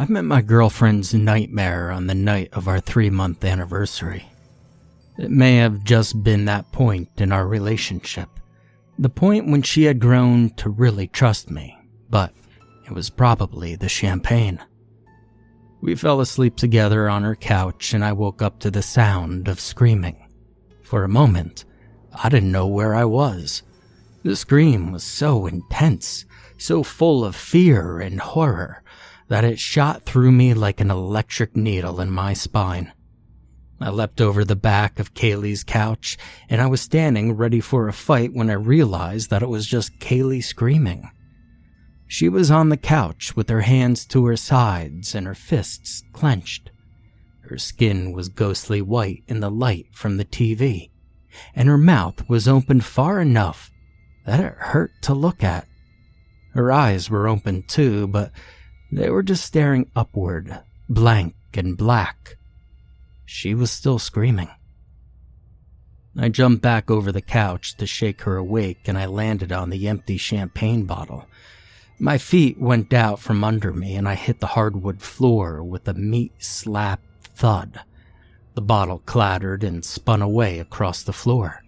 I met my girlfriend's nightmare on the night of our three month anniversary. It may have just been that point in our relationship, the point when she had grown to really trust me, but it was probably the champagne. We fell asleep together on her couch, and I woke up to the sound of screaming. For a moment, I didn't know where I was. The scream was so intense, so full of fear and horror, that it shot through me like an electric needle in my spine. I leapt over the back of Kaylee's couch, and I was standing ready for a fight when I realized that it was just Kaylee screaming. She was on the couch with her hands to her sides and her fists clenched. Her skin was ghostly white in the light from the TV, and her mouth was open far enough that it hurt to look at. Her eyes were open too, but they were just staring upward, blank and black. She was still screaming. I jumped back over the couch to shake her awake and I landed on the empty champagne bottle. My feet went out from under me and I hit the hardwood floor with a meat slap thud. The bottle clattered and spun away across the floor,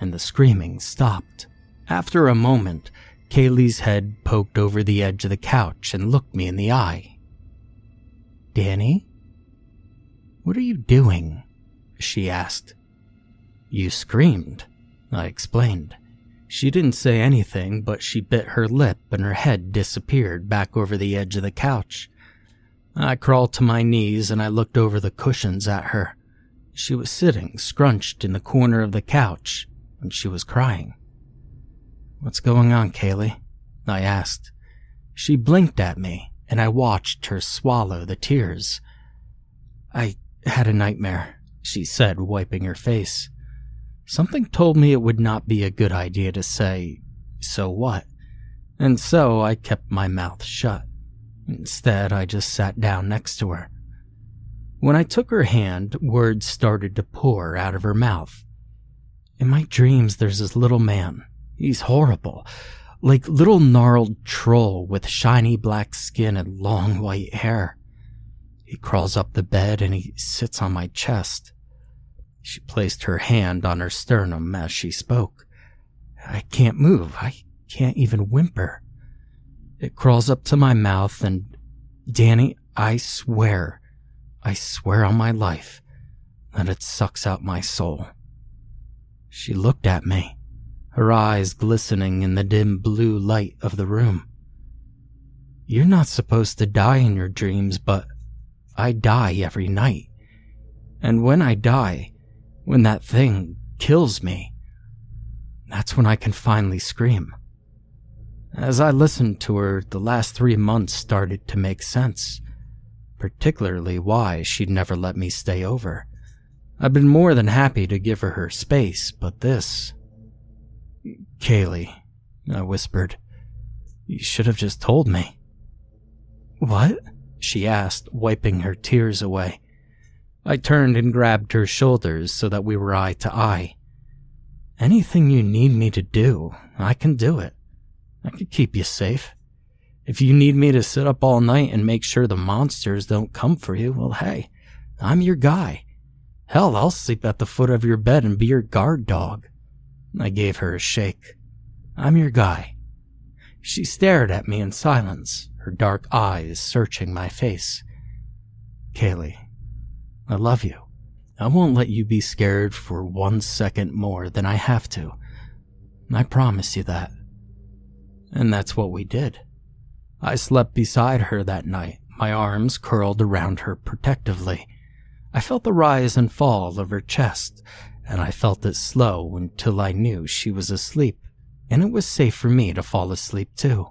and the screaming stopped. After a moment, Kaylee's head poked over the edge of the couch and looked me in the eye. Danny? What are you doing? She asked. You screamed, I explained. She didn't say anything, but she bit her lip and her head disappeared back over the edge of the couch. I crawled to my knees and I looked over the cushions at her. She was sitting scrunched in the corner of the couch and she was crying. What's going on, Kaylee? I asked. She blinked at me and I watched her swallow the tears. I had a nightmare, she said, wiping her face. Something told me it would not be a good idea to say, so what? And so I kept my mouth shut. Instead, I just sat down next to her. When I took her hand, words started to pour out of her mouth. In my dreams, there's this little man. He's horrible. Like little gnarled troll with shiny black skin and long white hair. He crawls up the bed and he sits on my chest. She placed her hand on her sternum as she spoke. I can't move. I can't even whimper. It crawls up to my mouth and Danny, I swear, I swear on my life that it sucks out my soul. She looked at me, her eyes glistening in the dim blue light of the room. You're not supposed to die in your dreams, but I die every night. And when I die, when that thing kills me, that's when I can finally scream. As I listened to her, the last three months started to make sense, particularly why she'd never let me stay over. I've been more than happy to give her her space, but this. Kaylee, I whispered, you should have just told me. What? she asked, wiping her tears away. I turned and grabbed her shoulders so that we were eye to eye. Anything you need me to do, I can do it. I can keep you safe. If you need me to sit up all night and make sure the monsters don't come for you, well, hey, I'm your guy. Hell, I'll sleep at the foot of your bed and be your guard dog. I gave her a shake. I'm your guy. She stared at me in silence, her dark eyes searching my face. Kaylee, I love you. I won't let you be scared for one second more than I have to. I promise you that. And that's what we did. I slept beside her that night, my arms curled around her protectively. I felt the rise and fall of her chest and I felt it slow until I knew she was asleep, and it was safe for me to fall asleep too.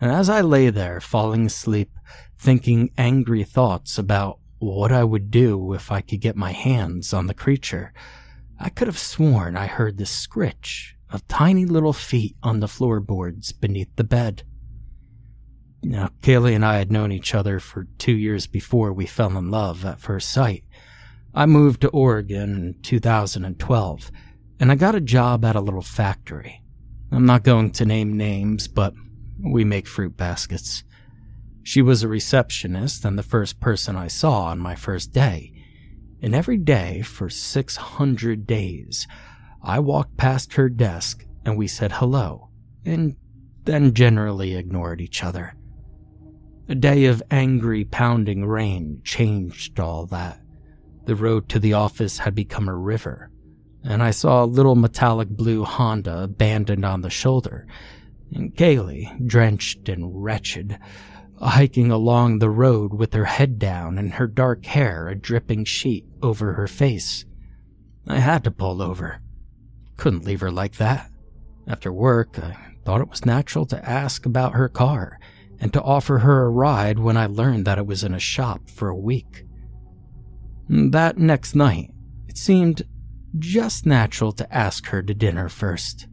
And as I lay there falling asleep, thinking angry thoughts about what I would do if I could get my hands on the creature, I could have sworn I heard the scritch of tiny little feet on the floorboards beneath the bed. Now, Kaylee and I had known each other for two years before we fell in love at first sight. I moved to Oregon in 2012, and I got a job at a little factory. I'm not going to name names, but we make fruit baskets. She was a receptionist and the first person I saw on my first day. And every day for 600 days, I walked past her desk and we said hello, and then generally ignored each other. A day of angry, pounding rain changed all that. The road to the office had become a river, and I saw a little metallic blue Honda abandoned on the shoulder, and Kaylee, drenched and wretched, hiking along the road with her head down and her dark hair a dripping sheet over her face. I had to pull over. Couldn't leave her like that. After work, I thought it was natural to ask about her car and to offer her a ride when I learned that it was in a shop for a week. That next night, it seemed just natural to ask her to dinner first.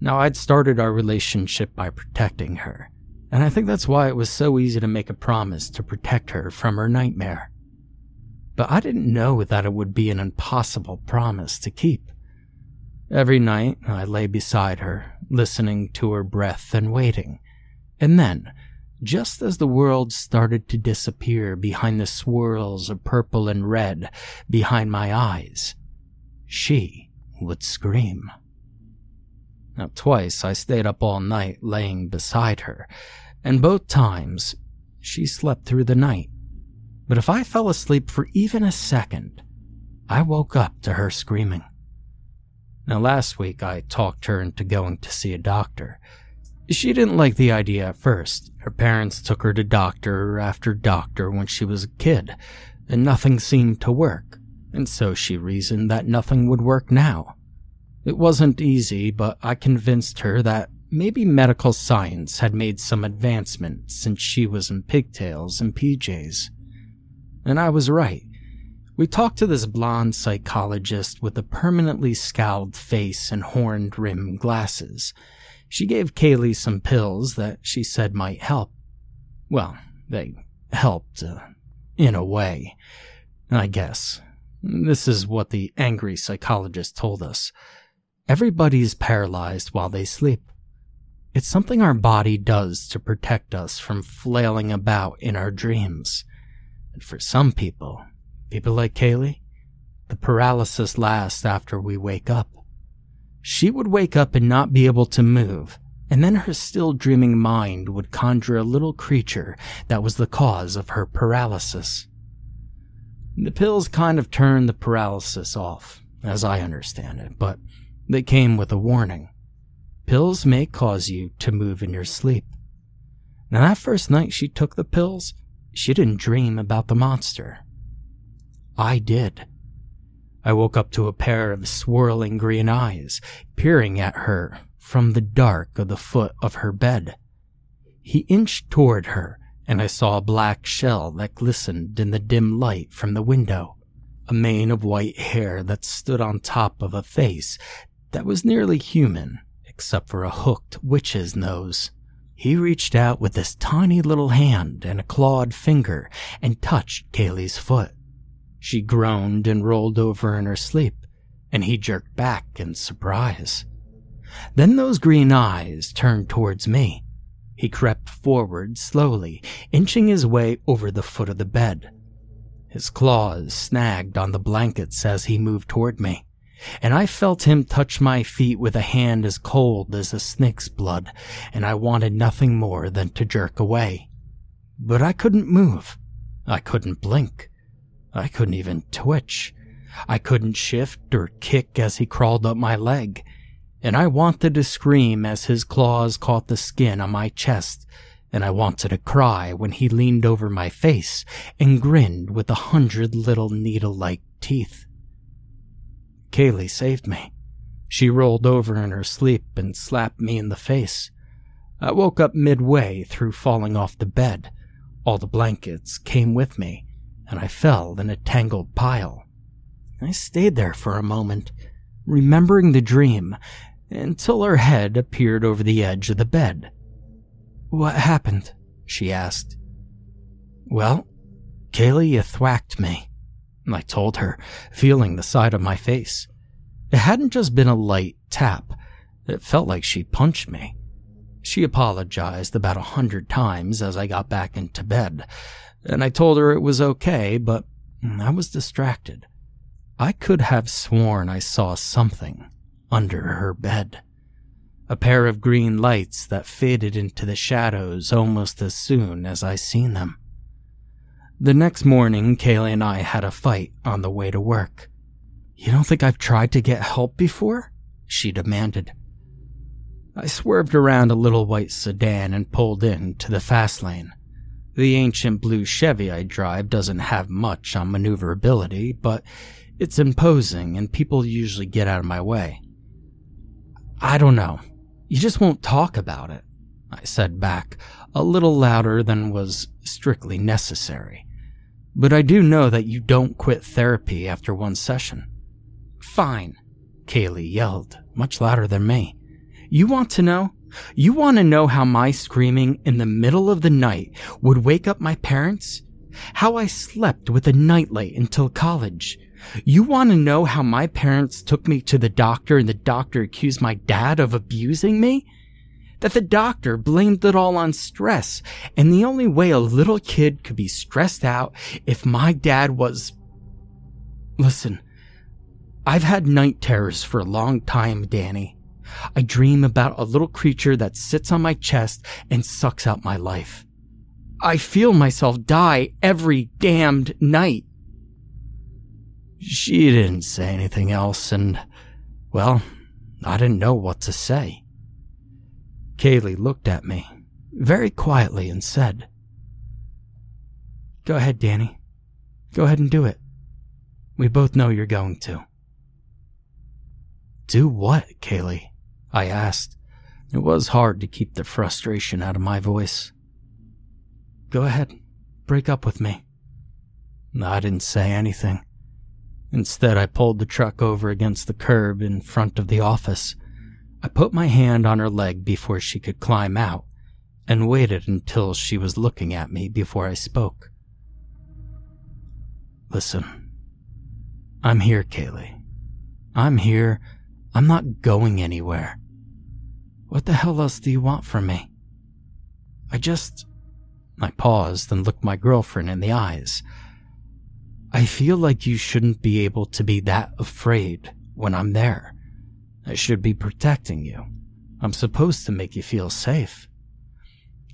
Now, I'd started our relationship by protecting her, and I think that's why it was so easy to make a promise to protect her from her nightmare. But I didn't know that it would be an impossible promise to keep. Every night, I lay beside her, listening to her breath and waiting. And then, just as the world started to disappear behind the swirls of purple and red behind my eyes, she would scream. Now, twice I stayed up all night laying beside her, and both times she slept through the night. But if I fell asleep for even a second, I woke up to her screaming. Now, last week I talked her into going to see a doctor. She didn't like the idea at first. Her parents took her to doctor after doctor when she was a kid, and nothing seemed to work, and so she reasoned that nothing would work now. It wasn't easy, but I convinced her that maybe medical science had made some advancement since she was in pigtails and PJs. And I was right. We talked to this blonde psychologist with a permanently scowled face and horned rimmed glasses. She gave Kaylee some pills that she said might help. Well, they helped, uh, in a way, I guess. This is what the angry psychologist told us. Everybody's paralyzed while they sleep. It's something our body does to protect us from flailing about in our dreams. And for some people, people like Kaylee, the paralysis lasts after we wake up. She would wake up and not be able to move, and then her still dreaming mind would conjure a little creature that was the cause of her paralysis. The pills kind of turned the paralysis off, as I understand it, but they came with a warning. Pills may cause you to move in your sleep. Now, that first night she took the pills, she didn't dream about the monster. I did. I woke up to a pair of swirling green eyes peering at her from the dark of the foot of her bed. He inched toward her, and I saw a black shell that glistened in the dim light from the window, a mane of white hair that stood on top of a face that was nearly human, except for a hooked witch's nose. He reached out with his tiny little hand and a clawed finger and touched Kaylee's foot. She groaned and rolled over in her sleep, and he jerked back in surprise. Then those green eyes turned towards me. He crept forward slowly, inching his way over the foot of the bed. His claws snagged on the blankets as he moved toward me and I felt him touch my feet with a hand as cold as a snake's blood, and I wanted nothing more than to jerk away. But I couldn't move. I couldn't blink. I couldn't even twitch. I couldn't shift or kick as he crawled up my leg, and I wanted to scream as his claws caught the skin on my chest, and I wanted to cry when he leaned over my face and grinned with a hundred little needle-like teeth. Kaylee saved me. She rolled over in her sleep and slapped me in the face. I woke up midway through falling off the bed. All the blankets came with me, and I fell in a tangled pile. I stayed there for a moment, remembering the dream, until her head appeared over the edge of the bed. What happened? she asked. Well, Kaylee, thwacked me, I told her, feeling the side of my face. It hadn't just been a light tap, it felt like she punched me. She apologized about a hundred times as I got back into bed, and I told her it was okay, but I was distracted. I could have sworn I saw something under her bed. A pair of green lights that faded into the shadows almost as soon as I seen them. The next morning, Kaylee and I had a fight on the way to work. You don't think I've tried to get help before? She demanded. I swerved around a little white sedan and pulled in to the fast lane. The ancient blue Chevy I drive doesn't have much on maneuverability, but it's imposing and people usually get out of my way. I don't know. You just won't talk about it, I said back, a little louder than was strictly necessary. But I do know that you don't quit therapy after one session. Fine, Kaylee yelled, much louder than me. You want to know? You want to know how my screaming in the middle of the night would wake up my parents? How I slept with a nightlight until college? You want to know how my parents took me to the doctor and the doctor accused my dad of abusing me? That the doctor blamed it all on stress, and the only way a little kid could be stressed out if my dad was. Listen, I've had night terrors for a long time, Danny. I dream about a little creature that sits on my chest and sucks out my life. I feel myself die every damned night. She didn't say anything else, and, well, I didn't know what to say. Kaylee looked at me very quietly and said, Go ahead, Danny. Go ahead and do it. We both know you're going to. Do what, Kaylee? I asked. It was hard to keep the frustration out of my voice. Go ahead, break up with me. I didn't say anything. Instead, I pulled the truck over against the curb in front of the office. I put my hand on her leg before she could climb out and waited until she was looking at me before I spoke. Listen, I'm here, Kaylee. I'm here I'm not going anywhere. What the hell else do you want from me? I just. I paused and looked my girlfriend in the eyes. I feel like you shouldn't be able to be that afraid when I'm there. I should be protecting you. I'm supposed to make you feel safe.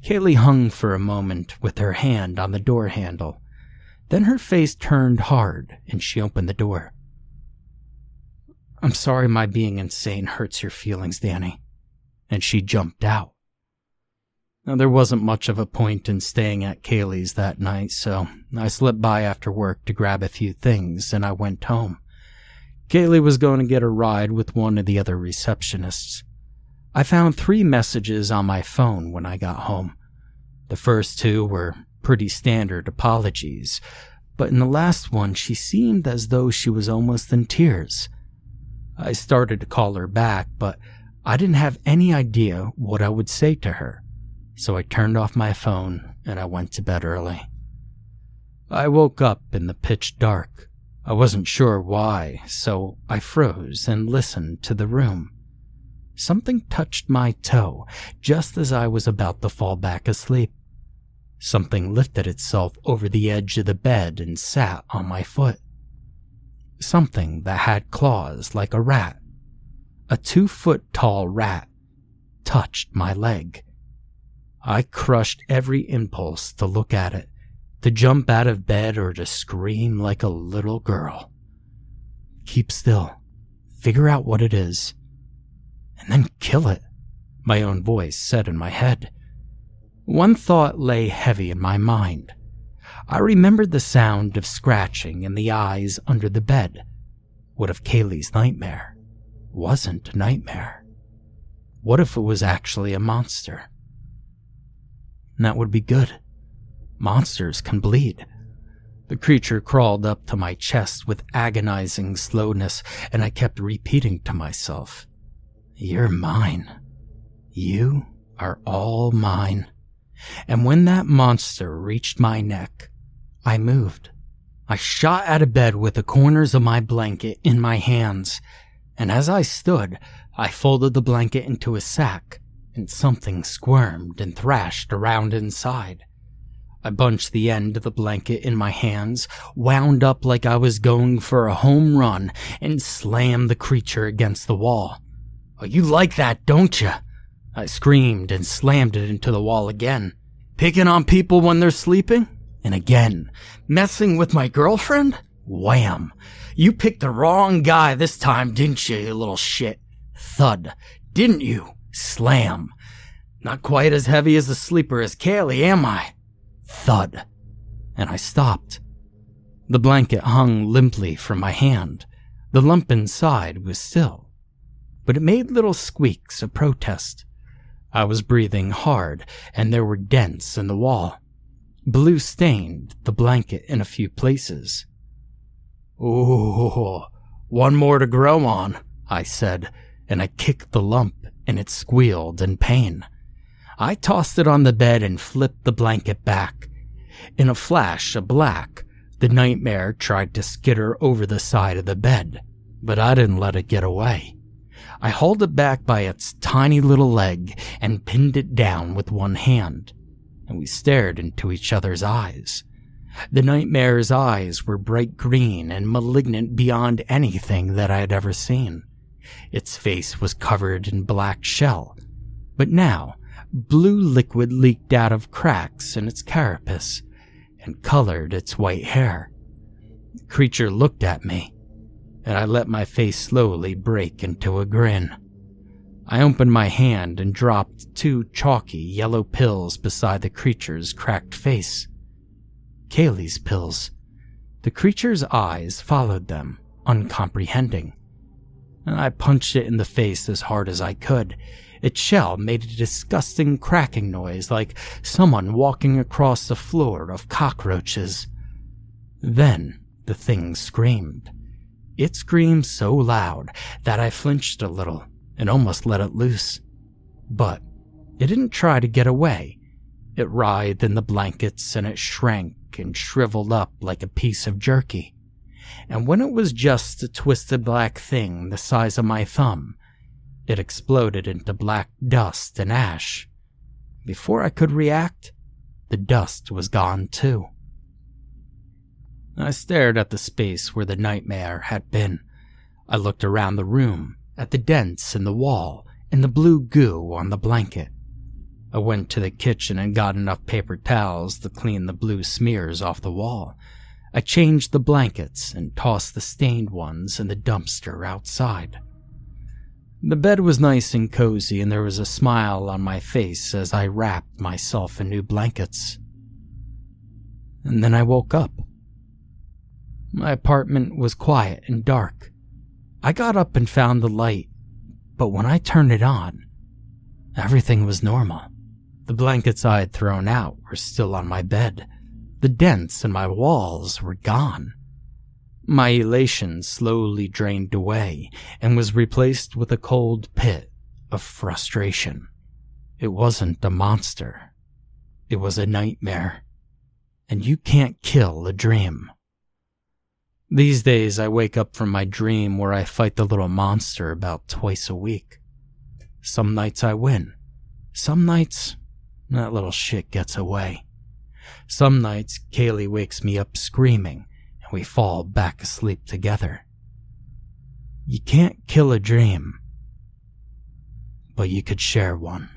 Kaylee hung for a moment with her hand on the door handle. Then her face turned hard and she opened the door. I'm sorry my being insane hurts your feelings, Danny. And she jumped out. Now, there wasn't much of a point in staying at Kaylee's that night, so I slipped by after work to grab a few things and I went home. Kaylee was going to get a ride with one of the other receptionists. I found three messages on my phone when I got home. The first two were pretty standard apologies, but in the last one she seemed as though she was almost in tears. I started to call her back, but I didn't have any idea what I would say to her, so I turned off my phone and I went to bed early. I woke up in the pitch dark. I wasn't sure why, so I froze and listened to the room. Something touched my toe just as I was about to fall back asleep. Something lifted itself over the edge of the bed and sat on my foot something that had claws like a rat. A two foot tall rat touched my leg. I crushed every impulse to look at it, to jump out of bed or to scream like a little girl. Keep still, figure out what it is, and then kill it, my own voice said in my head. One thought lay heavy in my mind. I remembered the sound of scratching in the eyes under the bed. What if Kaylee's nightmare wasn't a nightmare? What if it was actually a monster? that would be good. Monsters can bleed. The creature crawled up to my chest with agonizing slowness, and I kept repeating to myself, You're mine. You are all mine. And when that monster reached my neck, I moved. I shot out of bed with the corners of my blanket in my hands, and as I stood, I folded the blanket into a sack, and something squirmed and thrashed around inside. I bunched the end of the blanket in my hands, wound up like I was going for a home run, and slammed the creature against the wall. Oh, you like that, don't you? I screamed and slammed it into the wall again. Picking on people when they're sleeping? And again, messing with my girlfriend? Wham! You picked the wrong guy this time, didn't you, you little shit? Thud. Didn't you? Slam. Not quite as heavy as a sleeper as Kaylee, am I? Thud. And I stopped. The blanket hung limply from my hand. The lump inside was still. But it made little squeaks of protest. I was breathing hard, and there were dents in the wall. Blue stained the blanket in a few places. Ooh, one more to grow on, I said, and I kicked the lump, and it squealed in pain. I tossed it on the bed and flipped the blanket back. In a flash of black, the nightmare tried to skitter over the side of the bed, but I didn't let it get away. I hauled it back by its tiny little leg and pinned it down with one hand and we stared into each other's eyes. The nightmare's eyes were bright green and malignant beyond anything that I had ever seen. Its face was covered in black shell, but now blue liquid leaked out of cracks in its carapace and colored its white hair. The creature looked at me, and I let my face slowly break into a grin. I opened my hand and dropped two chalky yellow pills beside the creature's cracked face. Kaylee's pills. The creature's eyes followed them, uncomprehending. I punched it in the face as hard as I could. Its shell made a disgusting cracking noise like someone walking across the floor of cockroaches. Then the thing screamed. It screamed so loud that I flinched a little and almost let it loose. But it didn't try to get away. It writhed in the blankets and it shrank and shriveled up like a piece of jerky. And when it was just a twisted black thing the size of my thumb, it exploded into black dust and ash. Before I could react, the dust was gone too. I stared at the space where the nightmare had been. I looked around the room at the dents in the wall and the blue goo on the blanket. I went to the kitchen and got enough paper towels to clean the blue smears off the wall. I changed the blankets and tossed the stained ones in the dumpster outside. The bed was nice and cozy, and there was a smile on my face as I wrapped myself in new blankets. And then I woke up. My apartment was quiet and dark. I got up and found the light, but when I turned it on, everything was normal. The blankets I had thrown out were still on my bed. The dents in my walls were gone. My elation slowly drained away and was replaced with a cold pit of frustration. It wasn't a monster. It was a nightmare. And you can't kill a dream. These days, I wake up from my dream where I fight the little monster about twice a week. Some nights I win. Some nights, that little shit gets away. Some nights, Kaylee wakes me up screaming, and we fall back asleep together. You can't kill a dream, but you could share one.